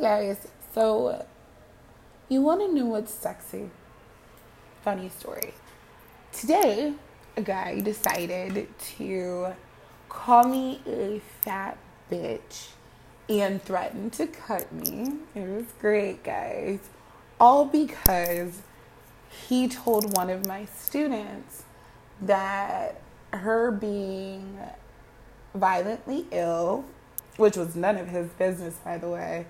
Guys, so you want to know what's sexy? Funny story. Today, a guy decided to call me a fat bitch and threatened to cut me. It was great, guys. All because he told one of my students that her being violently ill, which was none of his business, by the way,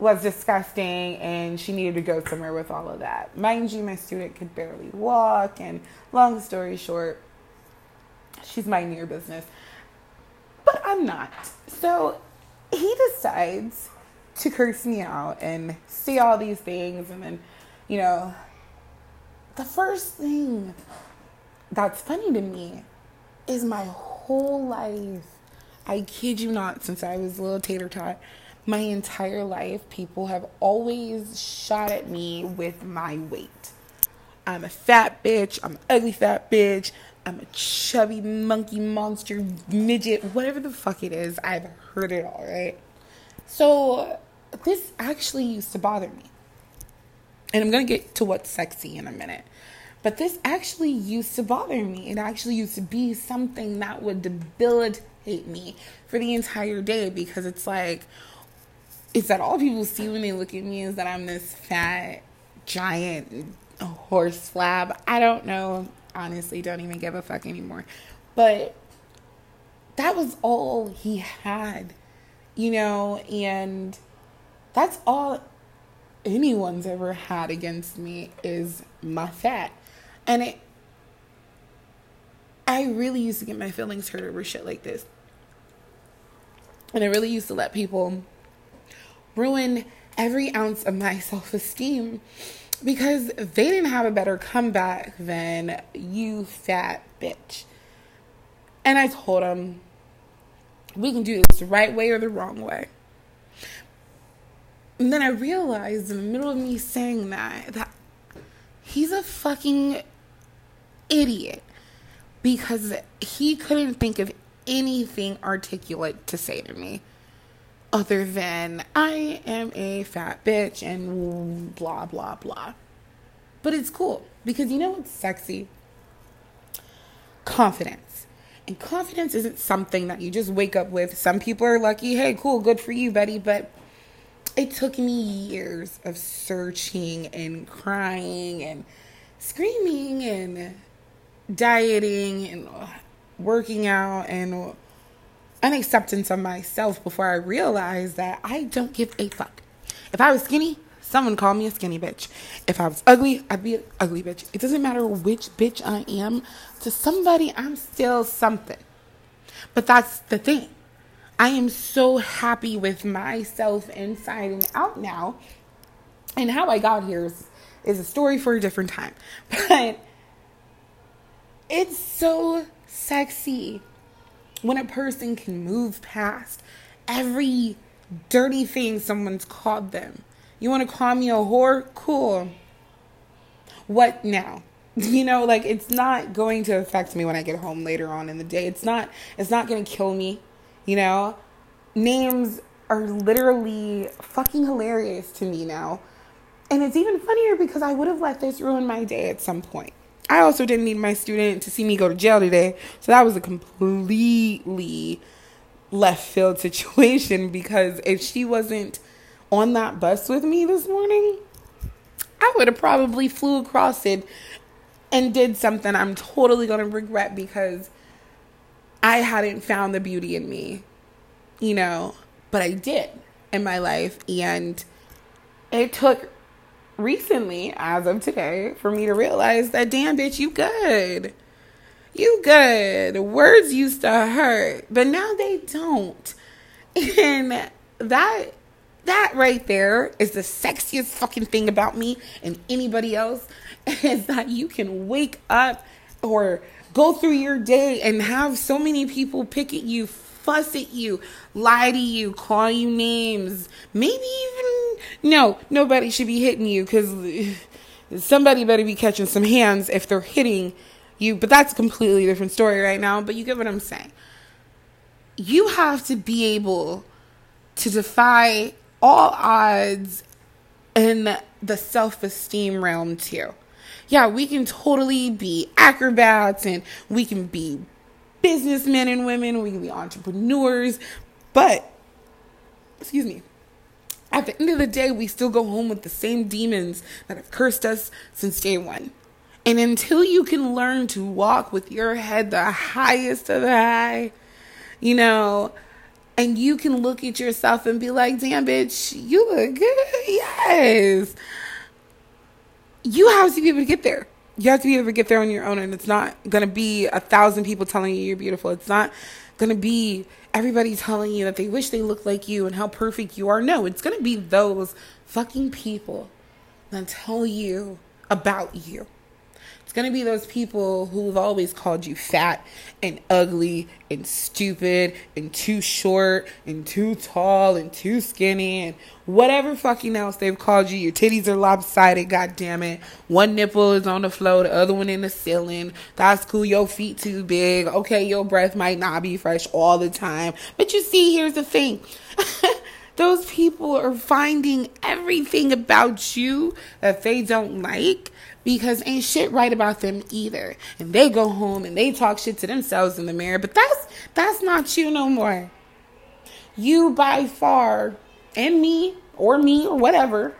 was disgusting and she needed to go somewhere with all of that. Mind you, my student could barely walk, and long story short, she's minding her business. But I'm not. So he decides to curse me out and say all these things, and then, you know, the first thing that's funny to me is my whole life. I kid you not, since I was a little tater tot my entire life, people have always shot at me with my weight. I'm a fat bitch. I'm an ugly fat bitch. I'm a chubby monkey monster midget, whatever the fuck it is. I've heard it all, right? So, this actually used to bother me. And I'm going to get to what's sexy in a minute. But this actually used to bother me. It actually used to be something that would debilitate me for the entire day because it's like, is that all people see when they look at me is that I'm this fat, giant horse flab. I don't know. Honestly, don't even give a fuck anymore. But that was all he had, you know, and that's all anyone's ever had against me is my fat. And it, I really used to get my feelings hurt over shit like this. And I really used to let people ruin every ounce of my self esteem because they didn't have a better comeback than you fat bitch. And I told them, we can do this the right way or the wrong way. And then I realized in the middle of me saying that, that he's a fucking idiot because he couldn't think of anything articulate to say to me other than I am a fat bitch and blah, blah, blah. But it's cool because you know what's sexy? Confidence. And confidence isn't something that you just wake up with. Some people are lucky, hey, cool, good for you, buddy. But it took me years of searching and crying and screaming and dieting and working out and unacceptance of myself before I realized that I don't give a fuck. If I was skinny, someone call me a skinny bitch. If I was ugly, I'd be an ugly bitch. It doesn't matter which bitch I am. To somebody, I'm still something. But that's the thing. I am so happy with myself inside and out now. And how I got here is, is a story for a different time. But it's so sexy when a person can move past every dirty thing someone's called them. You want to call me a whore? Cool. What now? You know, like it's not going to affect me when I get home later on in the day. It's not it's not going to kill me, you know? Names are literally fucking hilarious to me now. And it's even funnier because I would have let this ruin my day at some point. I also didn't need my student to see me go to jail today. So that was a completely left field situation because if she wasn't on that bus with me this morning, I would have probably flew across it and did something I'm totally going to regret because I hadn't found the beauty in me, you know, but I did in my life and it took recently, as of today, for me to realize that damn bitch, you good. You good. Words used to hurt, but now they don't. And that that right there is the sexiest fucking thing about me and anybody else is that you can wake up or go through your day and have so many people pick at you fuss at you, lie to you, call you names, maybe even no, nobody should be hitting you because somebody better be catching some hands if they're hitting you. But that's a completely different story right now. But you get what I'm saying. You have to be able to defy all odds in the self esteem realm, too. Yeah, we can totally be acrobats and we can be businessmen and women, we can be entrepreneurs, but, excuse me, at the end of the day, we still go home with the same demons that have cursed us since day one. And until you can learn to walk with your head the highest of the high, you know, and you can look at yourself and be like, damn, bitch, you look good. Yes. You have to be able to get there. You have to be able to get there on your own. And it's not to be a thousand people telling you you're beautiful. It's not to be everybody telling you that they wish they looked like you and how perfect you are. No, it's to be those fucking people that tell you about you. It's going to be those people who've always called you fat and ugly and stupid and too short and too tall and too skinny and whatever fucking else they've called you. Your titties are lopsided, god damn it. One nipple is on the floor, the other one in the ceiling. That's cool. Your feet too big. Okay, your breath might not be fresh all the time. But you see, here's the thing. Those people are finding everything about you that they don't like because ain't shit right about them either. And they go home and they talk shit to themselves in the mirror, but that's that's not you no more. You by far and me or me or whatever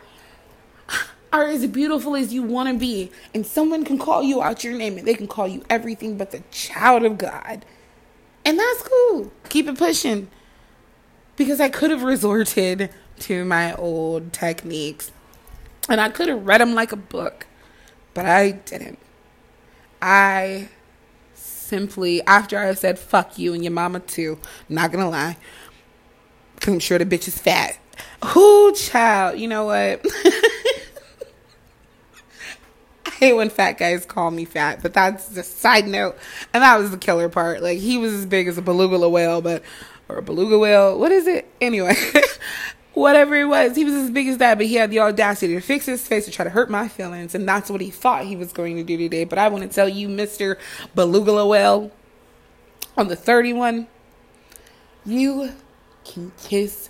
are as beautiful as you want to be. And someone can call you out your name and they can call you everything but the child of God. And that's cool. Keep it pushing. Because I could have resorted to my old techniques and I could have read them like a book. But I didn't. I simply, after I said fuck you and your mama too, not gonna lie, I'm sure the bitch is fat. Who child? You know what? I hate when fat guys call me fat, but that's the side note. And that was the killer part. Like he was as big as a beluga whale, but or a beluga whale. What is it? Anyway, whatever it was. He was as big as that, but he had the audacity to fix his face to try to hurt my feelings, and that's what he thought he was going to do today. But I want to tell you, Mister Beluga whale, on the thirty-one, you can kiss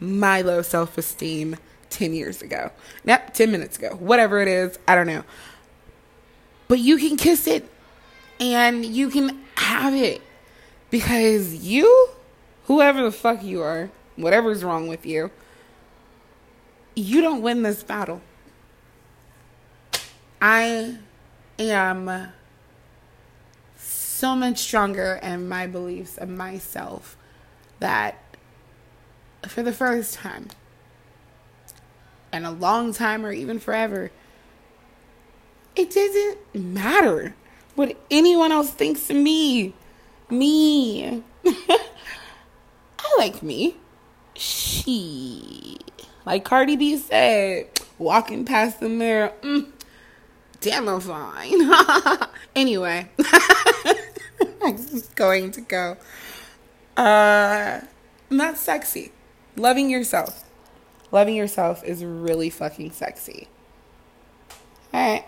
my low self-esteem ten years ago, not ten minutes ago, whatever it is. I don't know, but you can kiss it, and you can have it because you, whoever the fuck you are whatever's wrong with you, you don't win this battle. I am so much stronger in my beliefs of myself that for the first time and a long time or even forever, it doesn't matter what anyone else thinks of me. Me. Like me. She. Like Cardi B said, walking past the mirror, mm, damn, I'm fine. anyway, I'm just going to go. Uh, not sexy. Loving yourself. Loving yourself is really fucking sexy. All right.